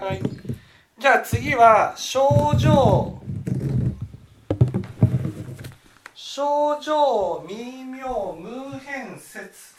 はい。じゃあ次は症状。症状微妙無変説。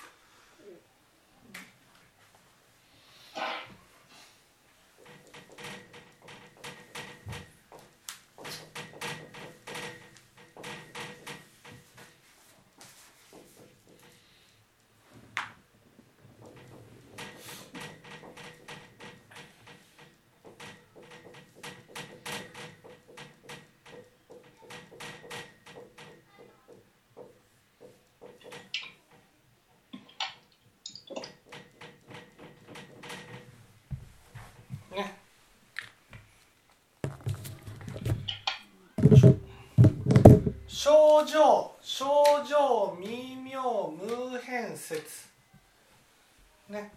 症状症状微妙無変説。ね。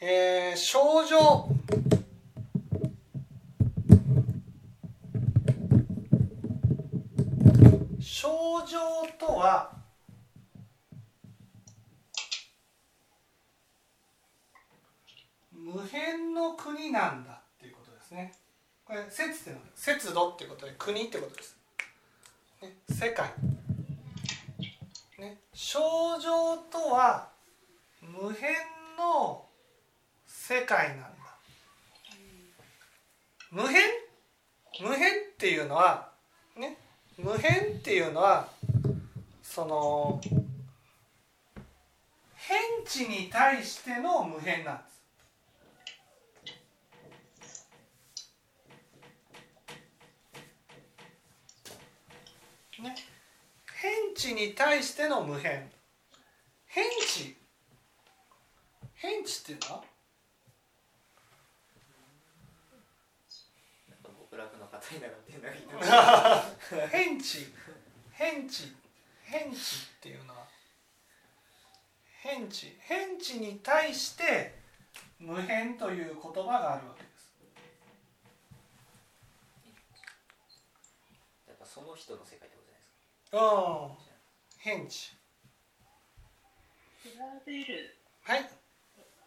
えー、症状。症状とは無変の国なんだっていうことですね。これ節っていうのは節度っていうことで国ってことです、ね、世界、ね、症状とは無変の世界なんだ。無変無変っていうのはね無変っていうのはその変地に対しての無変なんです。ね、変地に対しての無変。変地変地 っていうのは？変地変地変地っていうのは？変地変地に対して無変という言葉があるわけです。やっぱその人の世界ってことじゃないですかうん変地比べる、はい。比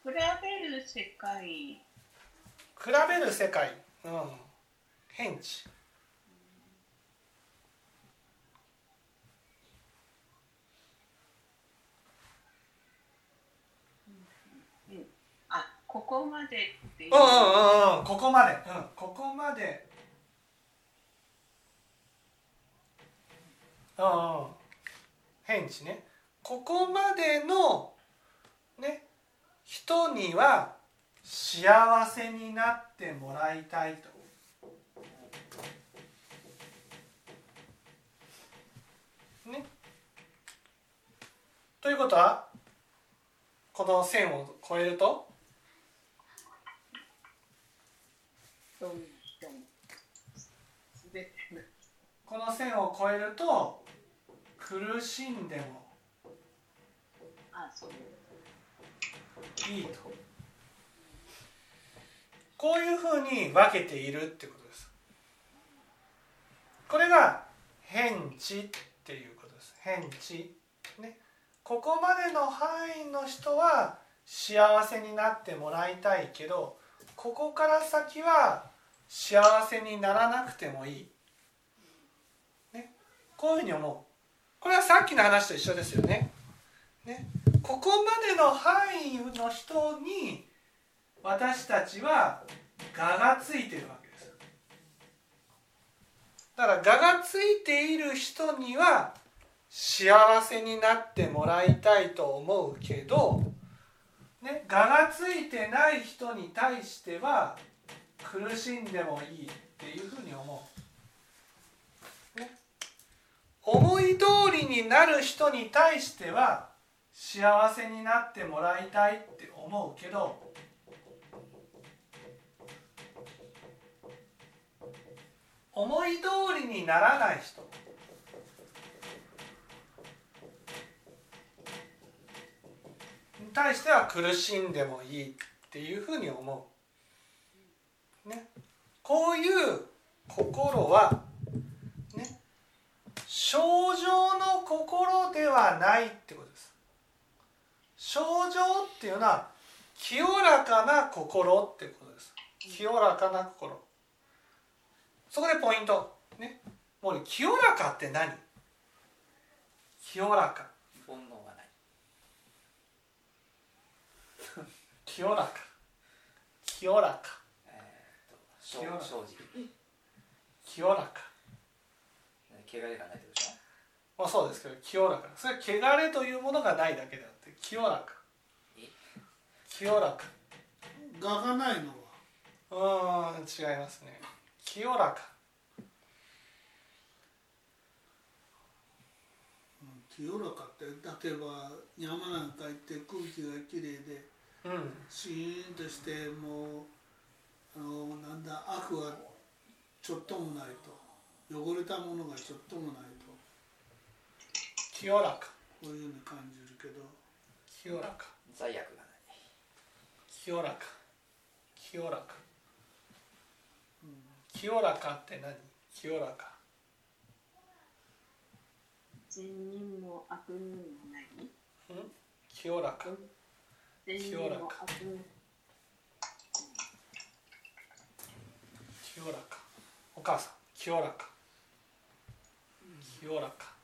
べる世界、比べる世界。うん。変地あ、ここまでっていう。うんうんうんうん。ここまで。うん。ここまでうんうん。変地ね。ここまでのね人には幸せになってもらいたいと。ね。ということはこの線を越えると？この線を越えると苦しんでもいいと。こういうふうに分けているってことです。これが変地っていうことです。変地ね。ここまでの範囲の人は幸せになってもらいたいけどここから先は幸せにならなくてもいい、ね、こういうふうに思うこれはさっきの話と一緒ですよね。ね。ここまでの範囲の人に私たちは我がついてるわけです。だから我がついている人には幸せになってもらいたいと思うけど、ね、我がついてない人に対しては苦しんでもいいっていうふうに思う、思い通りになる人に対しては幸せになってもらいたいって思うけど思い通りにならない人に対しては苦しんでもいいっていうふうに思う。ね、こういう心は症状の心ではないってことです。症状っていうのは清らかな心ってことです。清らかな心。そこでポイント。ね。もうね清らかって何？清らか。煩悩がない。清らか。清らか。えー、清らと正直。清らか。汚れがないまあそうですけど清らかそれは汚れというものがないだけであって清らか。清らか。我がないのは？うーん違いますね。清らか。うん清らかって例えば山なんか行って空気がきれいでうん。シーンとしてもうあのなんだ悪はちょっともないと。汚れたものがちょっともないと清らか。こういうふうに感じるけど。清らか。罪悪がない。清らか。清らか清らかって何？清らか。善人も悪人もない？うん？清らか。善人清らかも悪人。清らか。お母さん清らか。清らか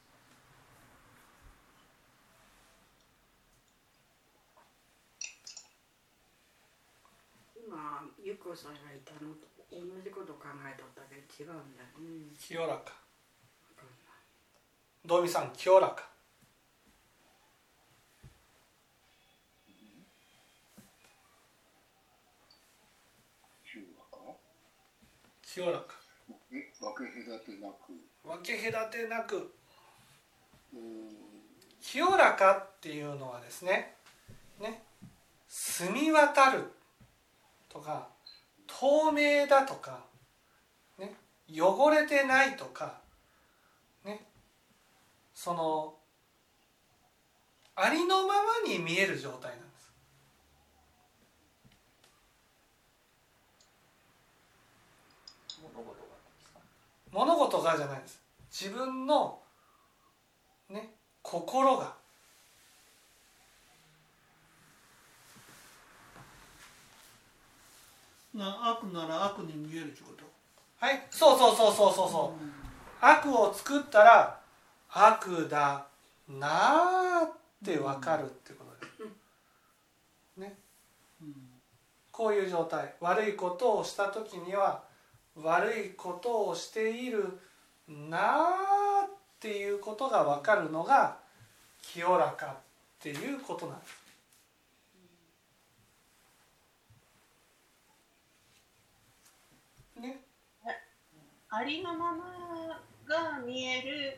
今ゆっこさんがいたのと同じこと考えとったけど違うんだうん清らか。道美さん清らか。清らか？分け隔てなく？分け隔てなく。清らかっていうのはですねね澄み渡るとか透明だとか、ね、汚れてないとか、ね、そのありのままに見える状態なんです。物事がじゃないです。自分のね心が。な悪なら悪に見えるってこと？はい。そうそうそうそうそうそう。悪を作ったら悪だなーって分かるってことです。ね、うんこういう状態。悪いことをした時には悪いことをしているなーっていうことが分かるのが清らかっていうことなんです。ね、ありのままが見える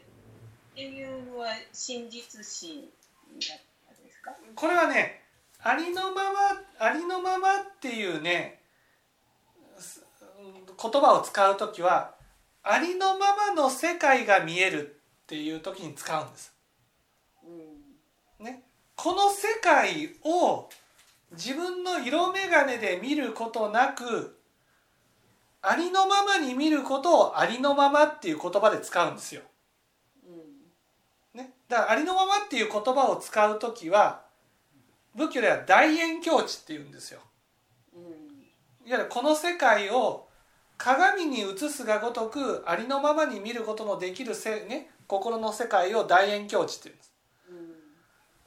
っていうのは真実心だったですか？これはねありのままありのままっていうねす言葉を使う時はありのままの世界が見えるっていう時に使うんです。うん。ね、この世界を自分の色眼鏡で見ることなくありのままに見ることをありのままっていう言葉で使うんですよ。うん。ね、だからありのままっていう言葉を使う時は仏教では大円境地っていうんですよ。うん。いわゆるこの世界を鏡に映すがごとくありのままに見ることのできるせ、ね、心の世界を大円境地っていうんです。うん。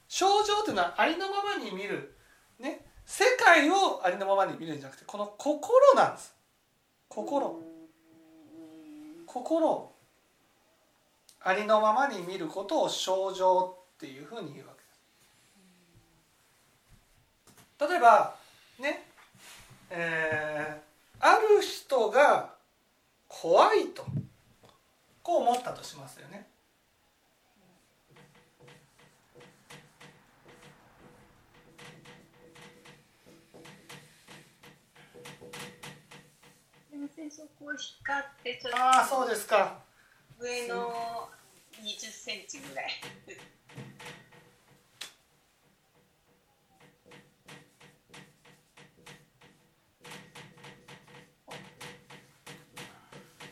症状というのはありのままに見る、ね、世界をありのままに見るんじゃなくてこの心なんです心。心。をありのままに見ることを症状っていうふうに言うわけです。例えばねえーある人が怖いとこう思ったとしますよね。全然そこ光ってちょっああそうですか。と上の20センチぐらい。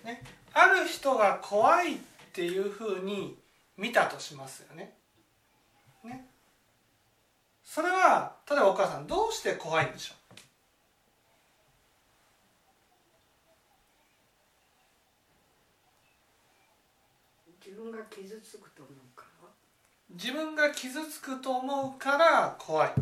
ね、ある人が怖いっていうふうに見たとしますよね。ね。それは例えばお母さんどうして怖いんでしょ自分が傷つくと思うから？自分が傷つくと思うから怖い。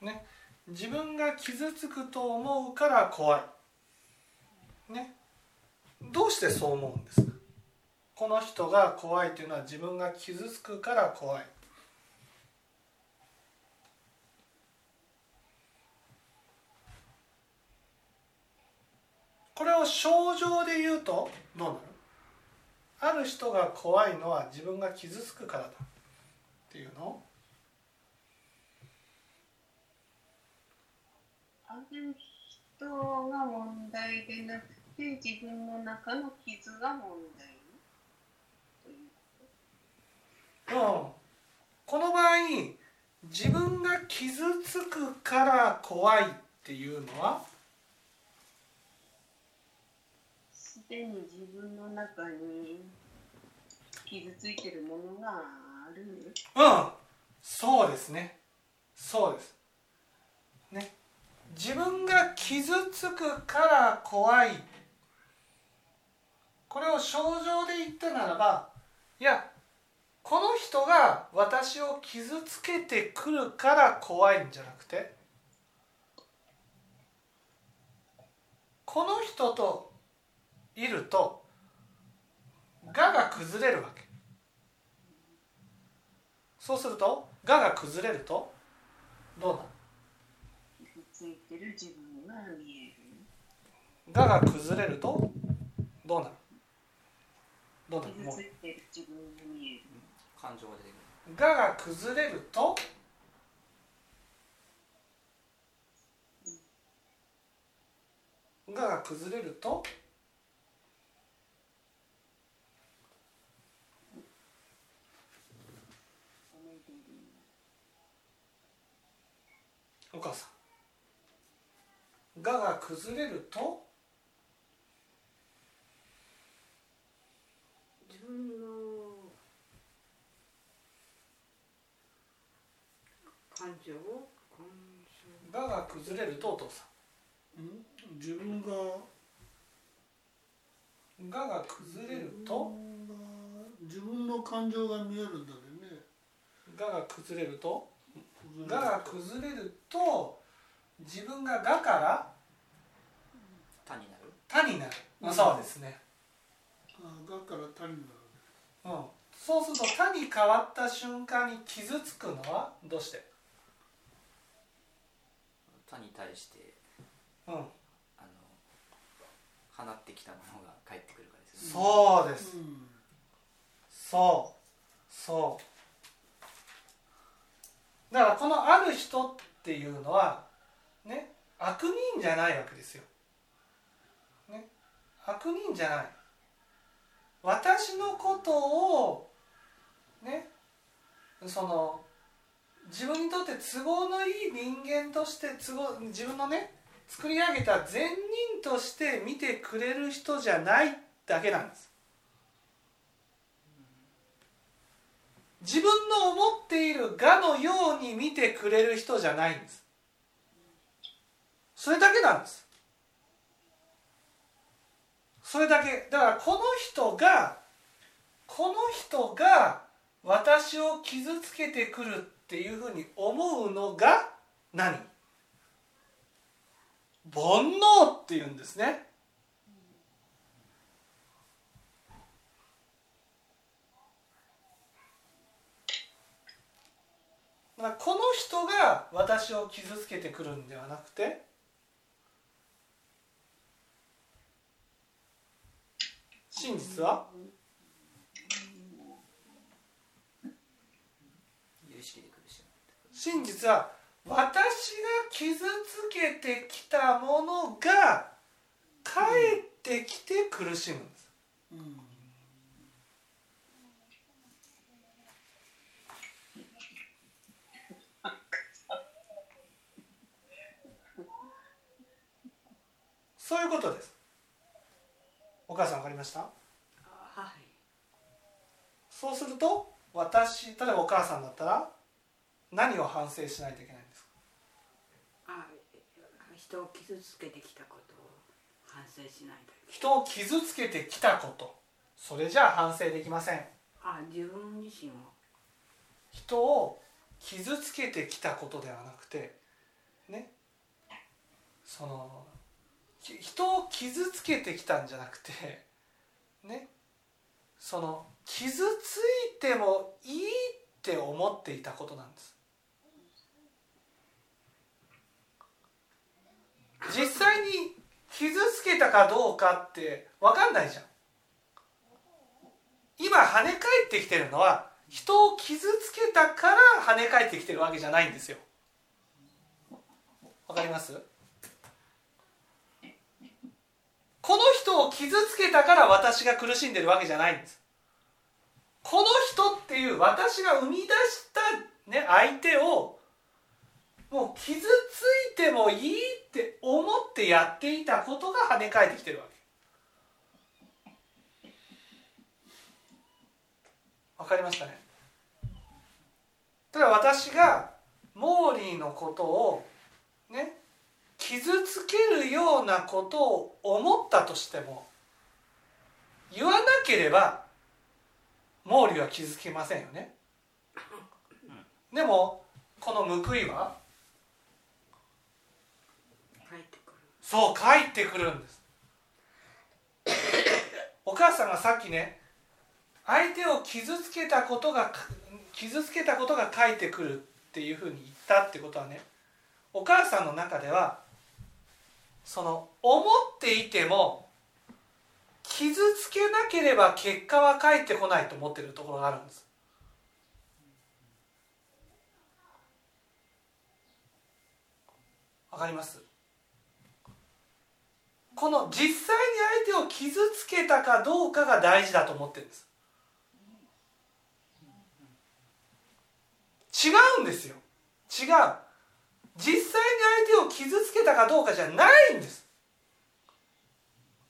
ね。自分が傷つくと思うから怖い。ね。どうしてそう思うんですか？この人が怖いというのは自分が傷つくから怖い。これを症状で言うとどうなるある人が怖いのは自分が傷つくからだっていうの？ある人が問題でなくて自分の中の傷が問題といううん、この場合自分が傷つくから怖いっていうのは？すでに自分の中に傷ついてるものがある？うん。そうですね。そうです。ね。自分が傷つくから怖い。これを症状で言ったならばいやが私を傷つけてくるから怖いんじゃなくてこの人といると我が崩れるわけ。そうすると我が崩れるとどうなる？がが崩れるとどうなる？どうなる。感情が出てくる我が崩れると？我が崩れると？お母さん。我が崩れると？自分の感情を感情我が崩れるとお父さうん自分がん我が崩れると自分の感情が見えるんだよね我が崩れると崩我が崩れると自分が我から他になる他になる、あそうですね、あがから他になるうん、そうすると他に変わった瞬間に傷つくのはどうして、他に対してうん、あの放ってきたものが返ってくるからですよね。そうです。うんそう。そう。だからこのある人っていうのはね悪人じゃないわけですよ、ね、悪人じゃない。私のことをねその自分にとって都合のいい人間として都合自分のね作り上げた善人として見てくれる人じゃないだけなんです。自分の思っている我のように見てくれる人じゃないんです。それだけなんです。それだけ。だからこの人がこの人が私を傷つけてくるっていうふうに思うのが何？煩悩っていうんですね。この人が私を傷つけてくるんではなくて真実は？有真実は私が傷つけてきたものが帰ってきて苦しむんです。うん、そういうことです。お母さんわかりました、はい、そうすると私例えばお母さんだったら何を反省しないといけないんですか？あ人を傷つけてきたことを反省しないと人を傷つけてきたこと。それじゃあ反省できません。あ自分自身を。人を傷つけてきたことではなくてねそのき人を傷つけてきたんじゃなくてねその傷ついてもいいって思っていたことなんです実際に傷つけたかどうかって分かんないじゃん。今跳ね返ってきてるのは人を傷つけたから跳ね返ってきてるわけじゃないんですよ。わかります？この人を傷つけたから私が苦しんでるわけじゃないんです。この人っていう私が生み出した、ね、相手をもう傷ついてもいいって思ってやっていたことが跳ね返ってきてるわけ。わかりますかね？例えば私がモーリーのことをね傷つけるようなことを思ったとしても言わなければモーリーは傷つけませんよね。でもこの報いは帰ってくるそう帰ってくるんです。お母さんがさっきね相手を傷つけたことが傷つけたことが返ってくるっていうふうに言ったってことはねお母さんの中ではその思っていても傷つけなければ結果は返ってこないと思ってるところがあるんです。わかります？この実際に相手を傷つけたかどうかが大事だと思ってるんです。違うんですよ。違う。実際に相手を傷つけたかどうかじゃないんです。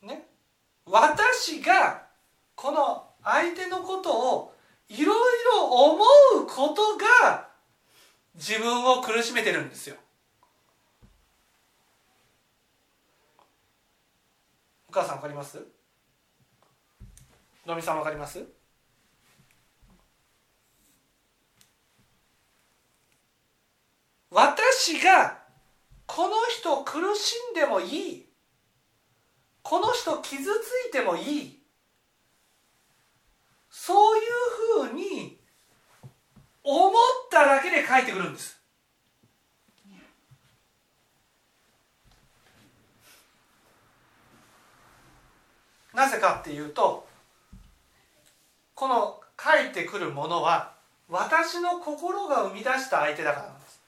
ね。私がこの相手のことをいろいろ思うことが自分を苦しめてるんですよ。お母さんわかります？のみさんわかります？私がこの人苦しんでもいい。この人傷ついてもいい。そういうふうに思っただけで書いてくるんです。なぜかっていうとこの書いてくるものは私の心が生み出した相手だからなんです。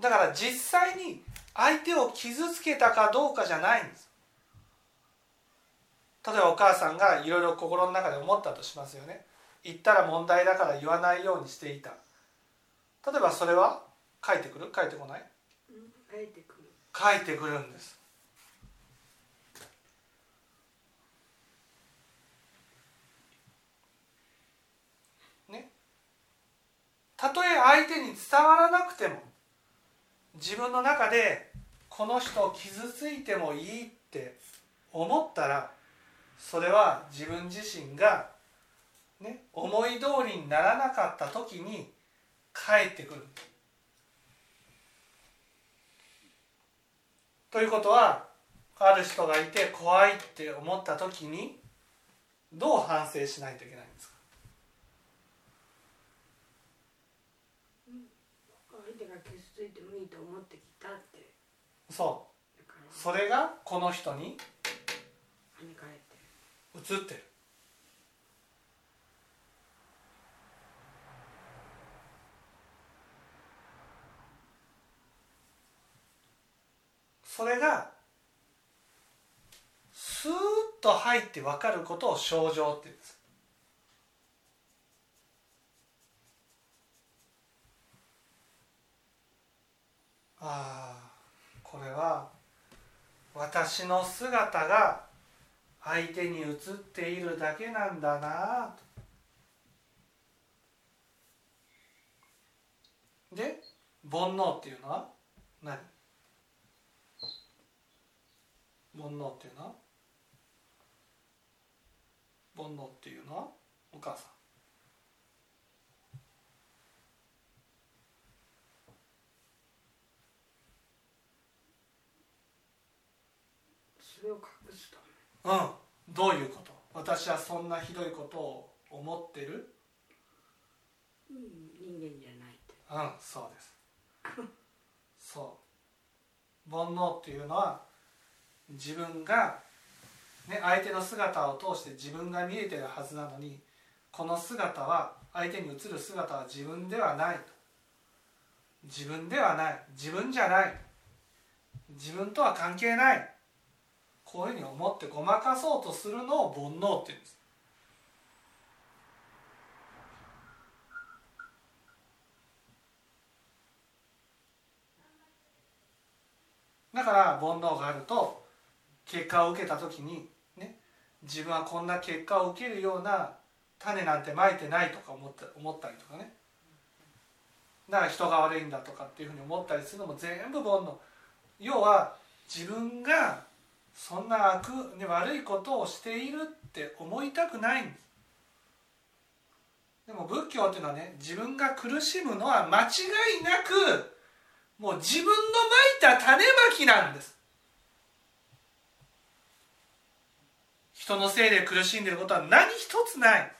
だから実際に相手を傷つけたかどうかじゃないんです。例えばお母さんがいろいろ心の中で思ったとしますよね。言ったら問題だから言わないようにしていた。例えばそれは？書いてくる？書いてこない？書いてくるんですねたとえ相手に伝わらなくても自分の中でこの人を傷ついてもいいって思ったらそれは自分自身が、ね、思い通りにならなかった時に返ってくる。ということはある人がいて怖いって思った時にどう反省しないといけないんですか？相手が傷ついてもいいと思ってきたって。そう。それがこの人に跳ね返って。移ってるそれがスーッと入って分かることを症状って言うんですああこれは私の姿が相手に映っているだけなんだなと。で煩悩っていうのは何？煩悩っていうのは？煩悩っていうのは？お母さん。それを隠すため。うん。どういうこと？私はそんなひどいことを思ってる？うん人間じゃないってうんそうです。そう。煩悩っていうのは自分が、ね、相手の姿を通して自分が見えてるはずなのにこの姿は相手に映る姿は自分ではない。自分ではない。自分じゃない。自分とは関係ない。こういうふうに思ってごまかそうとするのを煩悩って言うんです。だから煩悩があると結果を受けた時にね自分はこんな結果を受けるような種なんてまいてないとか思った思ったりとかね。だから人が悪いんだとかっていうふうに思ったりするのも全部煩悩。要は自分がそんな悪、ね、悪いことをしているって思いたくないんです。でも仏教っていうのはね自分が苦しむのは間違いなくもう自分のまいた種まきなんです。人のせいで苦しんでいることは何一つない。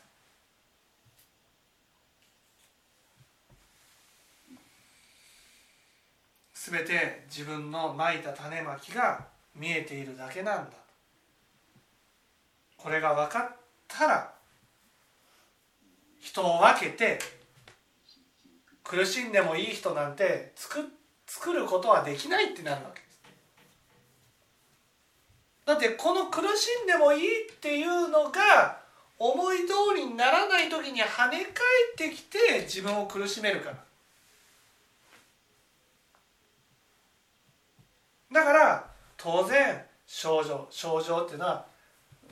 全て自分のまいた種まきが見えているだけなんだ。これが分かったら人を分けて苦しんでもいい人なんて作作ることはできないってなるわけ。だってこの苦しんでもいいっていうのが思い通りにならない時に跳ね返ってきて自分を苦しめるから。だから当然症状症状っていうのは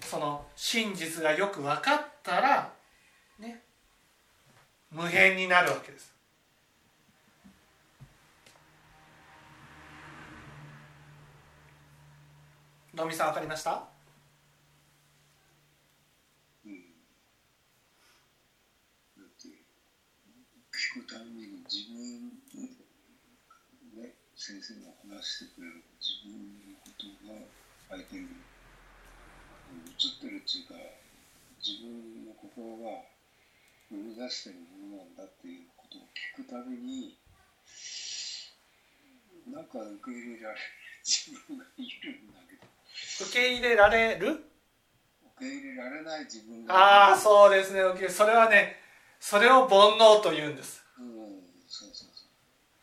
その真実がよく分かったらね無変になるわけです。のみさん分かりました？うん。だって聞くために自分ね先生が話してくれる自分のことが相手に映ってるっていうか自分の心が生み出してるものなん。だっていうことを聞くためになん。か受け入れられる自分がいるん。だけど受け入れられる？受け入れられない自分が。ああそうですね。受けそれはねそれを煩悩と言うんです。うんそうそうそう。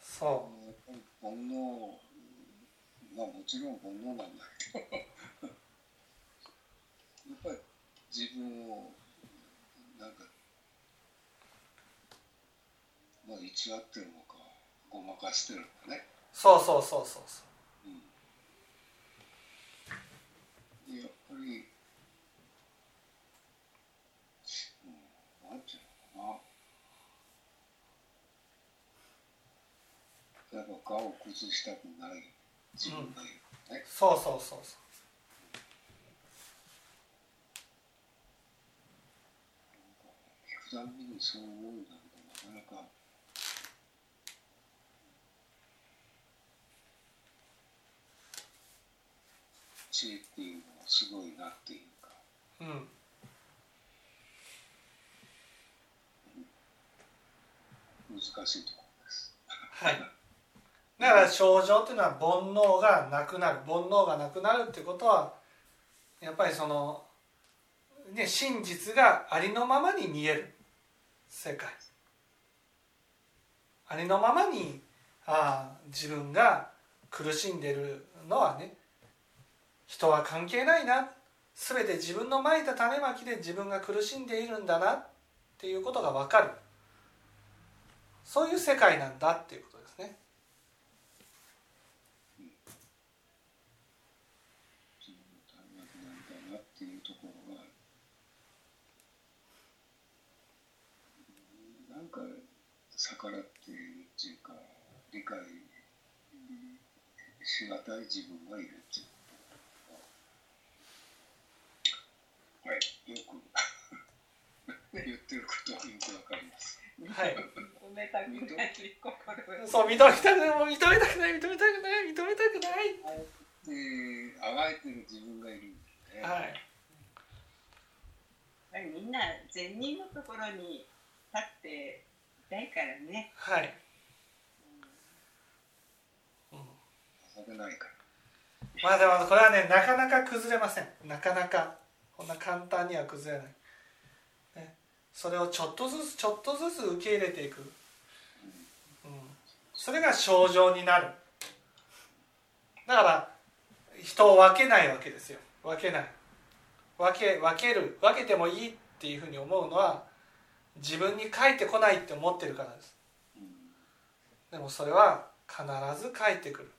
そ煩悩まあもちろん煩悩なんだけど。やっぱり自分をなんかまあ偽ってるのかごまかしてるのかね、うそうそうそうそうそううん、でやっぱり、うん、なん。ていうのかなやっぱ顔を崩したくない、そうそうそうそう聞くたびにそう思うなん。だけどなかなか知恵っていうのはすごいなっていうか。うん。難しいところです。はい。だから症状っていうのは煩悩がなくなる。煩悩がなくなるってことはやっぱりその、ね、真実がありのままに見える。世界。ありのままにああ自分が苦しんでるのはね人は関係ないな。全て自分のまいた種まきで自分が苦しんでいるんだなっていうことが分かる。そういう世界なんだっていうことですね。なんか逆らっているっていうか理解しがたい自分がいるっていう。はいよく 言ってることはよくわかります。はい。認めたくないそう認めたくないもう認めたくない認めたくない認めたくない。であがいてる自分がいるんでね、はい。みんな善人のところに立っていたいからね、はい、うん。情けないから。まあでもこれはねなかなか崩れません。なかなかこんな簡単には崩れない、ね、それをちょっとずつちょっとずつ受け入れていく、うん、それが症状になる。だから人を分けないわけですよ。分けない。分け分ける。分けてもいいっていうふうに思うのは自分に返ってこないって思ってるからです。でもそれは必ず返ってくる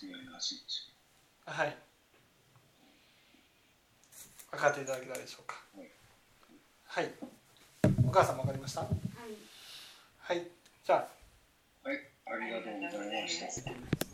人間間違いなしですはい。分かっていただけたでしょうか？はい。お母さんも分かりました？はいはい。じゃあ。はいありがとうございました